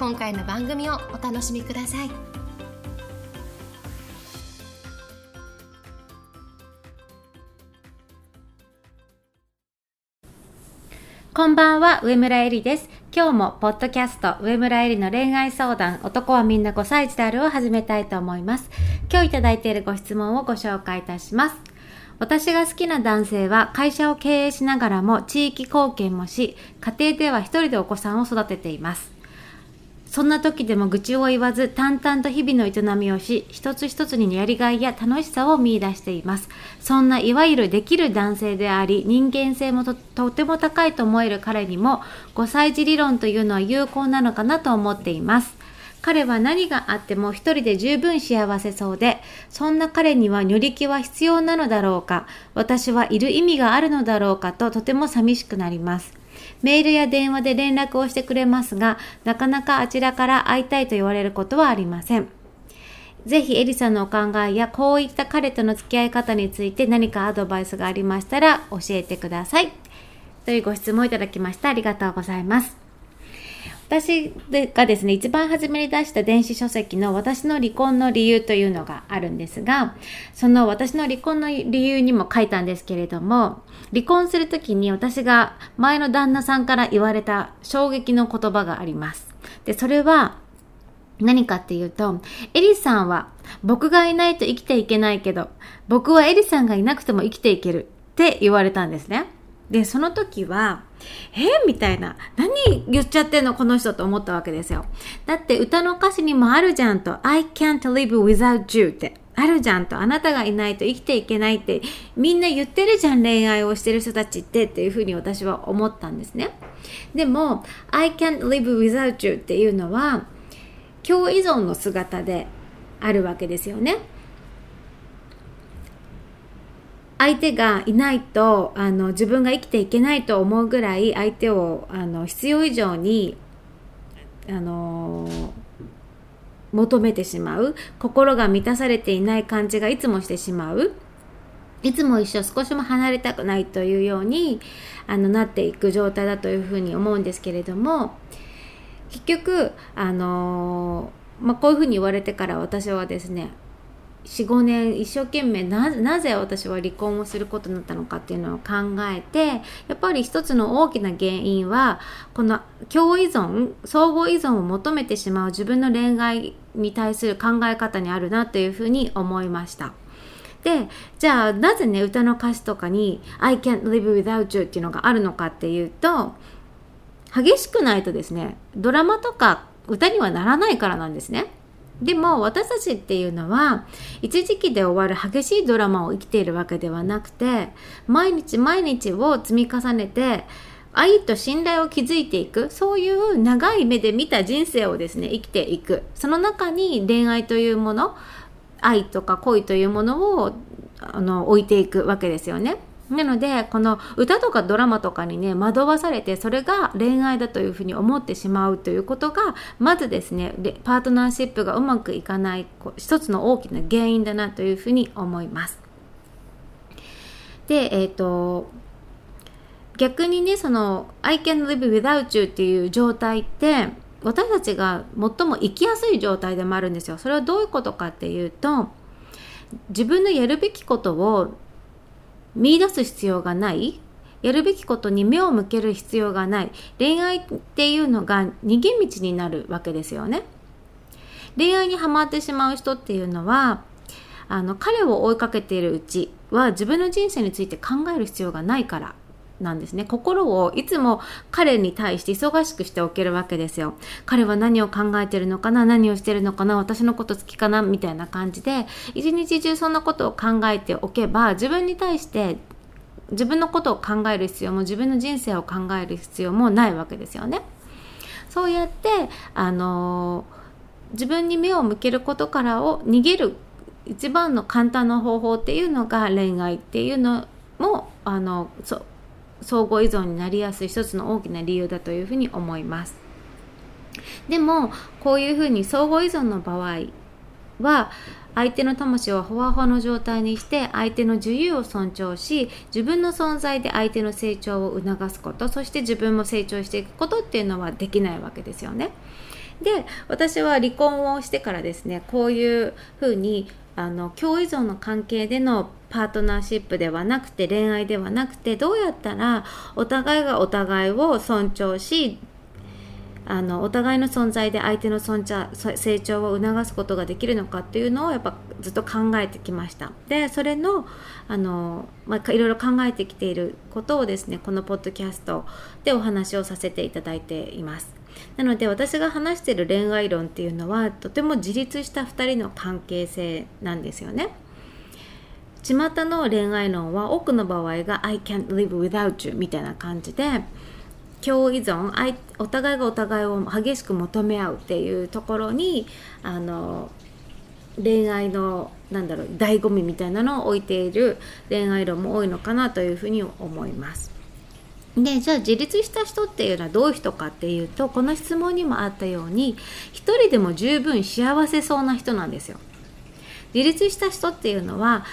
今回の番組をお楽しみくださいこんばんは、上村えりです。今日も、ポッドキャスト、上村えりの恋愛相談、男はみんな5歳児であるを始めたいと思います。今日いただいているご質問をご紹介いたします。私が好きな男性は会社を経営しながらも地域貢献もし、家庭では一人でお子さんを育てています。そんな時でも愚痴を言わず淡々と日々の営みをし、一つ一つにやりがいや楽しさを見出しています。そんないわゆるできる男性であり、人間性もととても高いと思える彼にも、5歳児理論というのは有効なのかなと思っています。彼は何があっても一人で十分幸せそうで、そんな彼には女力は必要なのだろうか、私はいる意味があるのだろうかととても寂しくなります。メールや電話で連絡をしてくれますが、なかなかあちらから会いたいと言われることはありません。ぜひエリさんのお考えやこういった彼との付き合い方について何かアドバイスがありましたら教えてください。というご質問いただきました。ありがとうございます。私がですね、一番初めに出した電子書籍の私の離婚の理由というのがあるんですが、その私の離婚の理由にも書いたんですけれども、離婚するときに私が前の旦那さんから言われた衝撃の言葉があります。で、それは、何かっていうと、エリさんは僕がいないと生きていけないけど、僕はエリさんがいなくても生きていけるって言われたんですね。で、その時は、えみたいな。何言っちゃってんのこの人と思ったわけですよ。だって歌の歌詞にもあるじゃんと、I can't live without you って。あるじゃんと、あなたがいないと生きていけないって、みんな言ってるじゃん、恋愛をしてる人たちってっていうふうに私は思ったんですね。でも、I can't live without you っていうのは、共依存の姿であるわけですよね。相手がいないとあの自分が生きていけないと思うぐらい相手をあの必要以上にあの求めてしまう。心が満たされていない感じがいつもしてしまう。いつも一緒少しも離れたくないというようにあのなっていく状態だというふうに思うんですけれども結局あのまあ、こういうふうに言われてから私はですね45年一生懸命なぜ私は離婚をすることになったのかっていうのを考えてやっぱり一つの大きな原因はこの共依存相互依存を求めてしまう自分の恋愛に対する考え方にあるなというふうに思いました。でじゃあなぜね歌の歌詞とかに「I can't live without you」っていうのがあるのかっていうと激しくないとですねドラマとか歌にはならないからなんですね。でも私たちっていうのは一時期で終わる激しいドラマを生きているわけではなくて毎日毎日を積み重ねて愛と信頼を築いていくそういう長い目で見た人生をですね生きていくその中に恋愛というもの愛とか恋というものをあの置いていくわけですよね。なので、この歌とかドラマとかにね、惑わされて、それが恋愛だというふうに思ってしまうということが、まずですね、パートナーシップがうまくいかない一つの大きな原因だなというふうに思います。で、えっ、ー、と、逆にね、その、I can live without you っていう状態って、私たちが最も生きやすい状態でもあるんですよ。それはどういうことかっていうと、自分のやるべきことを見出す必要がない。やるべきことに目を向ける必要がない。恋愛っていうのが逃げ道になるわけですよね。恋愛にはまってしまう人っていうのはあの彼を追いかけているうちは自分の人生について考える必要がないから。なんですね。心をいつも彼に対して忙しくしておけるわけですよ。彼は何を考えてるのかな？何をしてるのかな？私のこと好きかな？みたいな感じで、一日中そんなことを考えておけば、自分に対して自分のことを考える必要も自分の人生を考える必要もないわけですよね。そうやってあの自分に目を向けることからを逃げる一番の簡単な方法っていうのが恋愛っていうのもあの相互依存になりやすい一つの大きな理由だというふうに思いますでもこういうふうに相互依存の場合は相手の魂をほわほわの状態にして相手の自由を尊重し自分の存在で相手の成長を促すことそして自分も成長していくことっていうのはできないわけですよね。で私は離婚をしてからですねこういうふうにあの共依存の関係でのパートナーシップではなくて恋愛ではなくてどうやったらお互いがお互いを尊重しあのお互いの存在で相手の成長を促すことができるのかっていうのをやっぱずっと考えてきました。でそれのあの、まあ、いろいろ考えてきていることをですねこのポッドキャストでお話をさせていただいています。なので私が話してる恋愛論っていうのはとても自立した2人の関係性なんですよね巷の恋愛論は多くの場合が I can't live without you みたいな感じで共依存お互いがお互いを激しく求め合うっていうところにあの恋愛のなんだろう醍醐味みたいなのを置いている恋愛論も多いのかなというふうに思います。でじゃあ自立した人っていうのはどういう人かっていうとこの質問にもあったように一人でも十分幸せそうな人なんですよ。自立した人っていうのは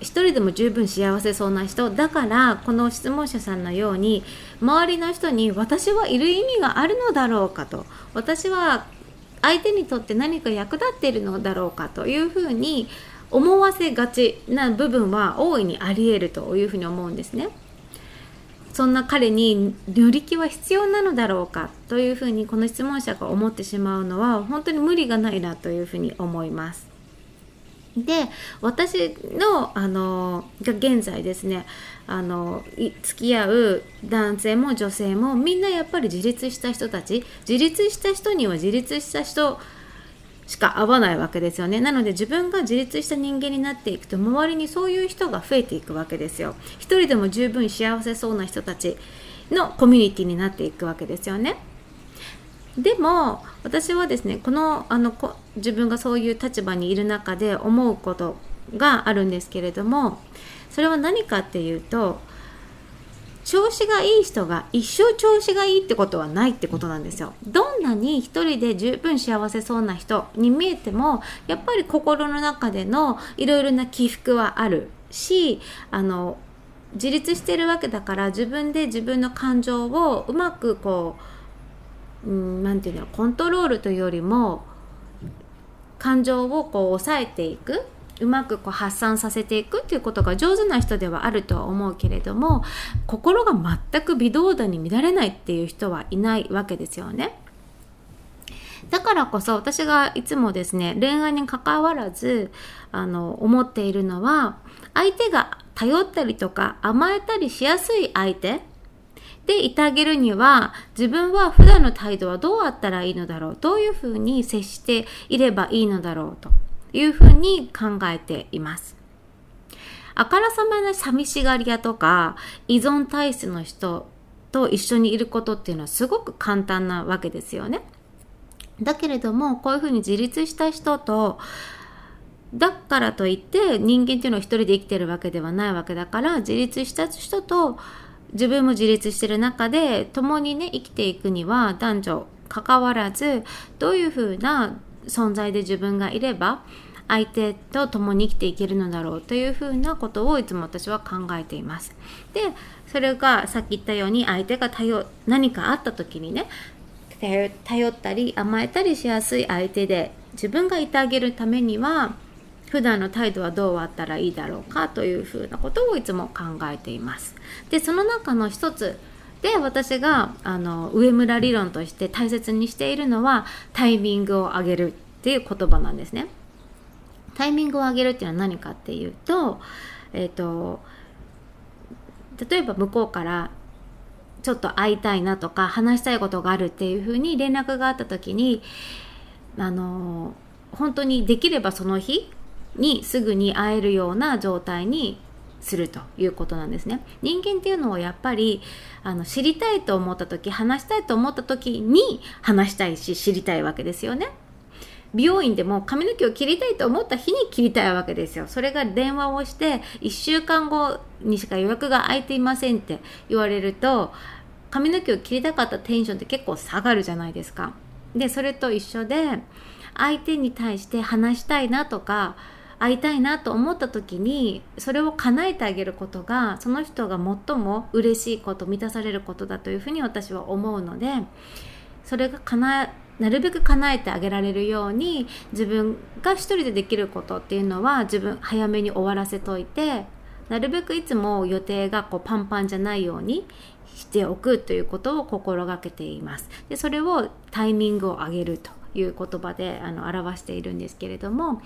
一人でも十分幸せそうな人だからこの質問者さんのように周りの人に私はいる意味があるのだろうかと私は相手にとって何か役立っているのだろうかというふうに思わせがちな部分は大いにあり得るというふうに思うんですね。そんな彼に乗り気は必要なのだろうかというふうにこの質問者が思ってしまうのは本当に無理がないなというふうに思います。で私のあの現在ですねあの付き合う男性も女性もみんなやっぱり自立した人たち自立した人には自立した人しか会わないわけですよね。なので自分が自立した人間になっていくと周りにそういう人が増えていくわけですよ。一人でも十分幸せそうな人たちのコミュニティになっていくわけですよね。でも私はですねこのあのこ自分がそういう立場にいる中で思うことがあるんですけれどもそれは何かっていうと調子がいい人が一生調子がいいってことはないってことなんですよ。どんなに一人で十分幸せそうな人に見えてもやっぱり心の中でのいろいろな起伏はあるしあの自立してるわけだから自分で自分の感情をうまくこう何て言うんだろうコントロールというよりも感情をこう抑えていくうまくこう発散させていくっていうことが上手な人ではあるとは思うけれども心が全く微動だに乱れないっていう人はいないわけですよね。だからこそ私がいつもですね恋愛に関わらずあの思っているのは相手が頼ったりとか甘えたりしやすい相手でいてあげるには自分は普段の態度はどうあったらいいのだろうどういうふうに接していればいいのだろうというふうに考えています。あからさまな寂しがり屋とか依存体質の人と一緒にいることっていうのはすごく簡単なわけですよね。だけれどもこういうふうに自立した人とだからといって人間っていうのは一人で生きてるわけではないわけだから自立した人と自分も自立してる中で共にね生きていくには男女関わらずどういうふうな存在で自分がいれば相手と共に生きていけるのだろうというふうなことをいつも私は考えています。でそれがさっき言ったように相手が頼何かあった時にね頼ったり甘えたりしやすい相手で自分がいてあげるためには普段の態度はどうあったらいいだろうかというふうなことをいつも考えています。でその中の一つで私があの上村理論として大切にしているのはタイミングを上げるっていう言葉なんですね。タイミングを上げるっていうのは何かっていうと,、えーと、例えば向こうからちょっと会いたいなとか話したいことがあるっていうふうに連絡があった時にあの本当にできればその日にすぐに会えるような状態にするということなんですね。人間っていうのはやっぱりあの知りたいと思った時話したいと思った時に話したいし知りたいわけですよね。美容院でも髪の毛を切りたいと思った日に切りたいわけですよ。それが電話をして1週間後にしか予約が空いていませんって言われると髪の毛を切りたかったテンションって結構下がるじゃないですか。でそれと一緒で相手に対して話したいなとか会いたいなと思った時にそれを叶えてあげることがその人が最も嬉しいこと満たされることだというふうに私は思うのでそれが叶えなるべく叶えてあげられるように自分が一人でできることっていうのは自分早めに終わらせといてなるべくいつも予定がこうパンパンじゃないようにしておくということを心がけています。でそれをタイミングを上げると。いう言葉であの表しているんですけれども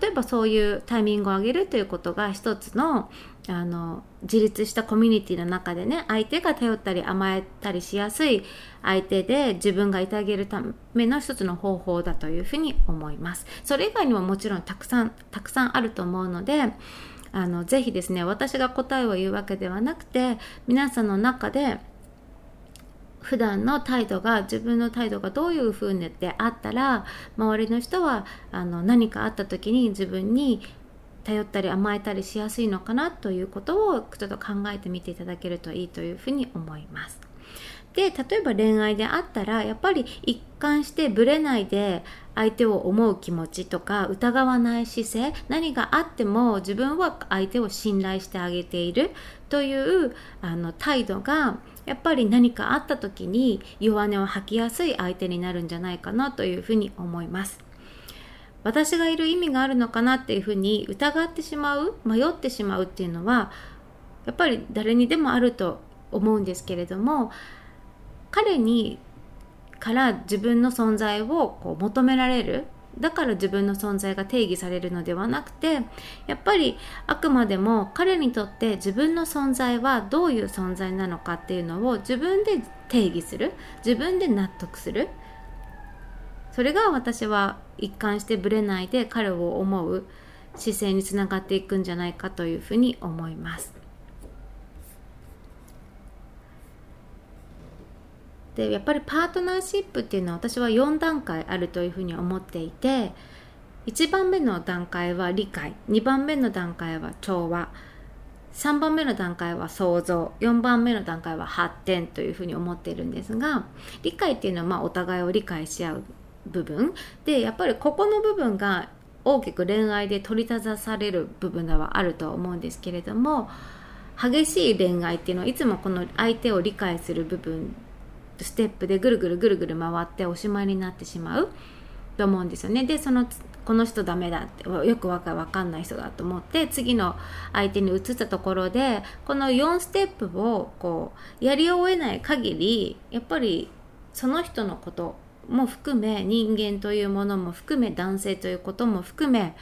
例えばそういうタイミングを上げるということが一つのあの自立したコミュニティの中でね相手が頼ったり甘えたりしやすい相手で自分がいてあげるための一つの方法だというふうに思います。それ以外にももちろんたくさんたくさんあると思うのであのぜひですね私が答えを言うわけではなくて皆さんの中で普段の態度が自分の態度がどういう風にであったら周りの人はあの何かあった時に自分に頼ったり甘えたりしやすいのかなということをちょっと考えてみていただけるといいというふうに思います。で例えば恋愛であったらやっぱり一貫してブレないで相手を思う気持ちとか疑わない姿勢何があっても自分は相手を信頼してあげているというあの態度がやっぱり何かあった時に弱音を吐きやすい相手になるんじゃないかなというふうに思います。私がいる意味があるのかなっていうふうに疑ってしまう迷ってしまうっていうのはやっぱり誰にでもあると思うんですけれども彼にから自分の存在をこう求められるだから自分の存在が定義されるのではなくてやっぱりあくまでも彼にとって自分の存在はどういう存在なのかっていうのを自分で定義する自分で納得するそれが私は一貫してぶれないで彼を思う姿勢につながっていくんじゃないかというふうに思います。でやっぱりパートナーシップっていうのは私は4段階あるというふうに思っていて1番目の段階は理解2番目の段階は調和3番目の段階は想像4番目の段階は発展というふうに思っているんですが理解っていうのはまお互いを理解し合う部分。でやっぱりここの部分が大きく恋愛で取り立たされる部分ではあると思うんですけれども激しい恋愛っていうのはいつもこの相手を理解する部分ステップでぐるぐるぐるぐる回っておしまいになってしまう。と思うんですよね。でそのこの人ダメだってよくわかわかんない人だと思って次の相手に移ったところでこの4ステップをこうやり終えない限りやっぱりその人のことも含め人間というものも含め男性ということも含め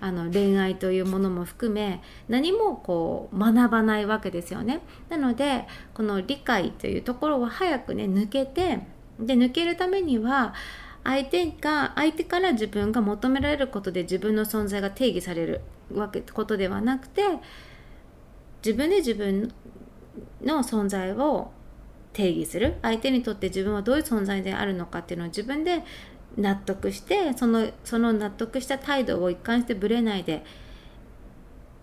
あの恋愛というものも含め何もこう学ばないわけですよね。なのでこの理解というところを早くね抜けてで抜けるためには相手が相手から自分が求められることで自分の存在が定義されるわけことではなくて自分で自分の存在を定義する。相手にとって自分はどういう存在であるのかっていうのを自分で納得してそのその納得した態度を一貫してぶれないで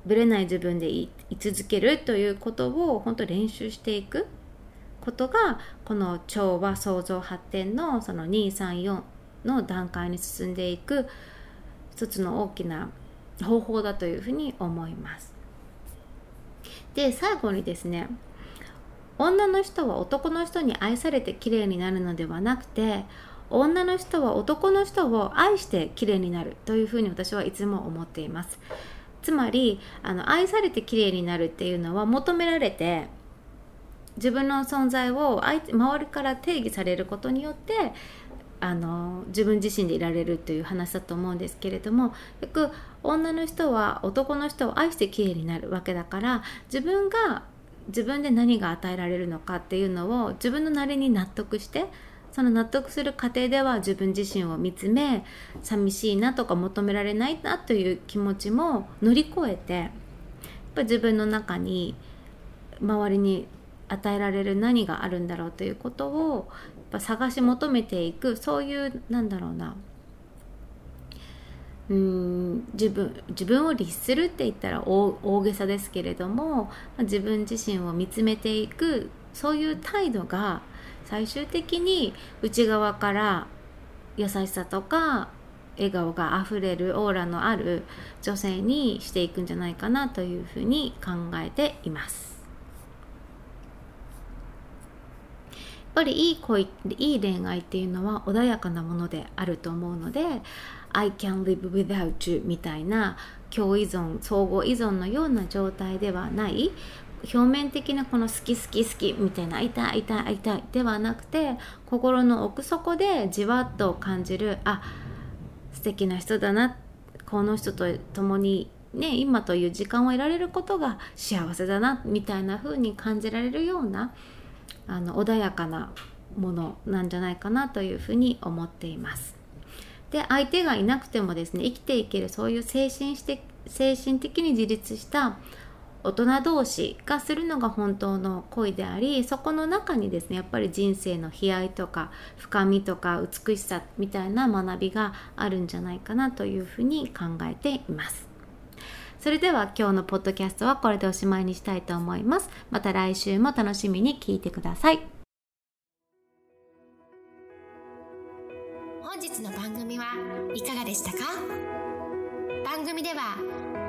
ぶれない自分でい続けるということを本当練習していくことがこの調和創造発展のその234の段階に進んでいく一つの大きな方法だというふうに思います。で最後にですね女の人は男の人に愛されて綺麗になるのではなくて女の人は男の人を愛して綺麗になるというふうに私はいつも思っています。つまりあの愛されて綺麗になるっていうのは求められて自分の存在を周りから定義されることによってあの自分自身でいられるという話だと思うんですけれどもよく女の人は男の人を愛して綺麗になるわけだから自分が自分で何が与えられるのかっていうのを自分のなりに納得してその納得する過程では自分自身を見つめ寂しいなとか求められないなという気持ちも乗り越えてやっぱ自分の中に周りに与えられる何があるんだろうということをやっぱ探し求めていくそういうなんだろうな。うん自分自分を律するって言ったら大大げさですけれども自分自身を見つめていくそういう態度が最終的に内側から優しさとか笑顔があふれるオーラのある女性にしていくんじゃないかなというふうに考えています。やっぱりいい恋いい恋愛っていうのは穏やかなものであると思うので I can live without you みたいな共依存相互依存のような状態ではない表面的なこの好き好き好きみたいな会いたい会いたい会いたいではなくて心の奥底でじわっと感じるあ素敵な人だなこの人と共にね今という時間を得られることが幸せだなみたいな風に感じられるようなあの穏やかなものなんじゃないかなというふうに思っています。で相手がいなくてもですね生きていけるそういう精神して精神的に自立した大人同士がするのが本当の恋でありそこの中にですねやっぱり人生の悲哀とか深みとか美しさみたいな学びがあるんじゃないかなというふうに考えています。それでは今日のポッドキャストはこれでおしまいにしたいと思います。また来週も楽しみに聞いてください。本日の番組はいかがでしたか？番組では